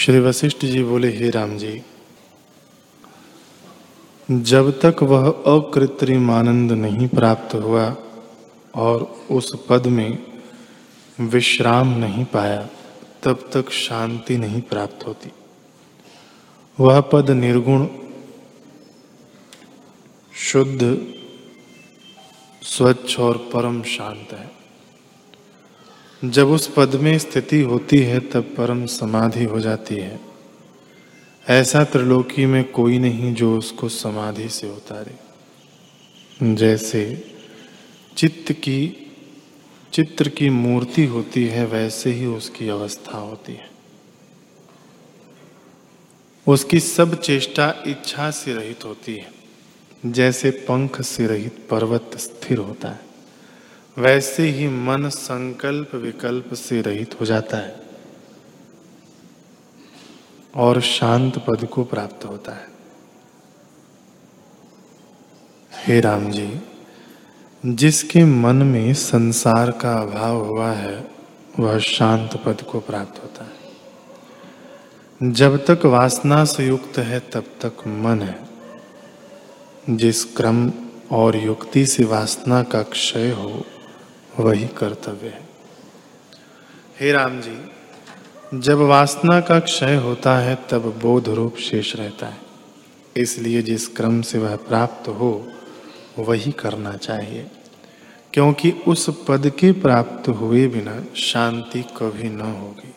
श्री वशिष्ठ जी बोले, हे राम जी, जब तक वह अकृत्रिम आनंद नहीं प्राप्त हुआ और उस पद में विश्राम नहीं पाया, तब तक शांति नहीं प्राप्त होती। वह पद निर्गुण, शुद्ध, स्वच्छ और परम शांत है। जब उस पद में स्थिति होती है, तब परम समाधि हो जाती है। ऐसा त्रिलोकी में कोई नहीं जो उसको समाधि से उतारे। जैसे चित्त की, चित्र की मूर्ति होती है, वैसे ही उसकी अवस्था होती है। उसकी सब चेष्टा इच्छा से रहित होती है। जैसे पंख से रहित पर्वत स्थिर होता है। वैसे ही मन संकल्प विकल्प से रहित हो जाता है और शांत पद को प्राप्त होता है। हे राम जी, जिसके मन में संसार का अभाव हुआ है, वह शांत पद को प्राप्त होता है। जब तक वासना से युक्त है, तब तक मन है। जिस क्रम और युक्ति से वासना का क्षय हो वही कर्तव्य है। हे राम जी, जब वासना का क्षय होता है, तब बोध रूप शेष रहता है। इसलिए जिस क्रम से वह प्राप्त हो, वही करना चाहिए। क्योंकि उस पद के प्राप्त हुए बिना शांति कभी न होगी।